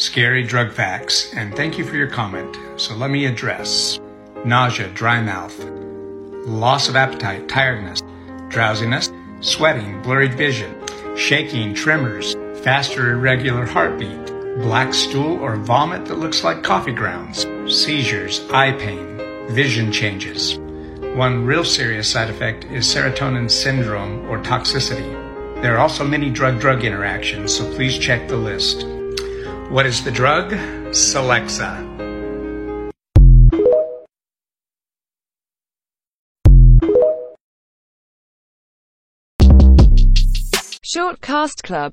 Scary drug facts, and thank you for your comment. So let me address nausea, dry mouth, loss of appetite, tiredness, drowsiness, sweating, blurred vision, shaking, tremors, faster irregular heartbeat, black stool or vomit that looks like coffee grounds, seizures, eye pain, vision changes. One real serious side effect is serotonin syndrome or toxicity. There are also many drug-drug interactions, so please check the list. What is the drug? Celexa. Short Cast Club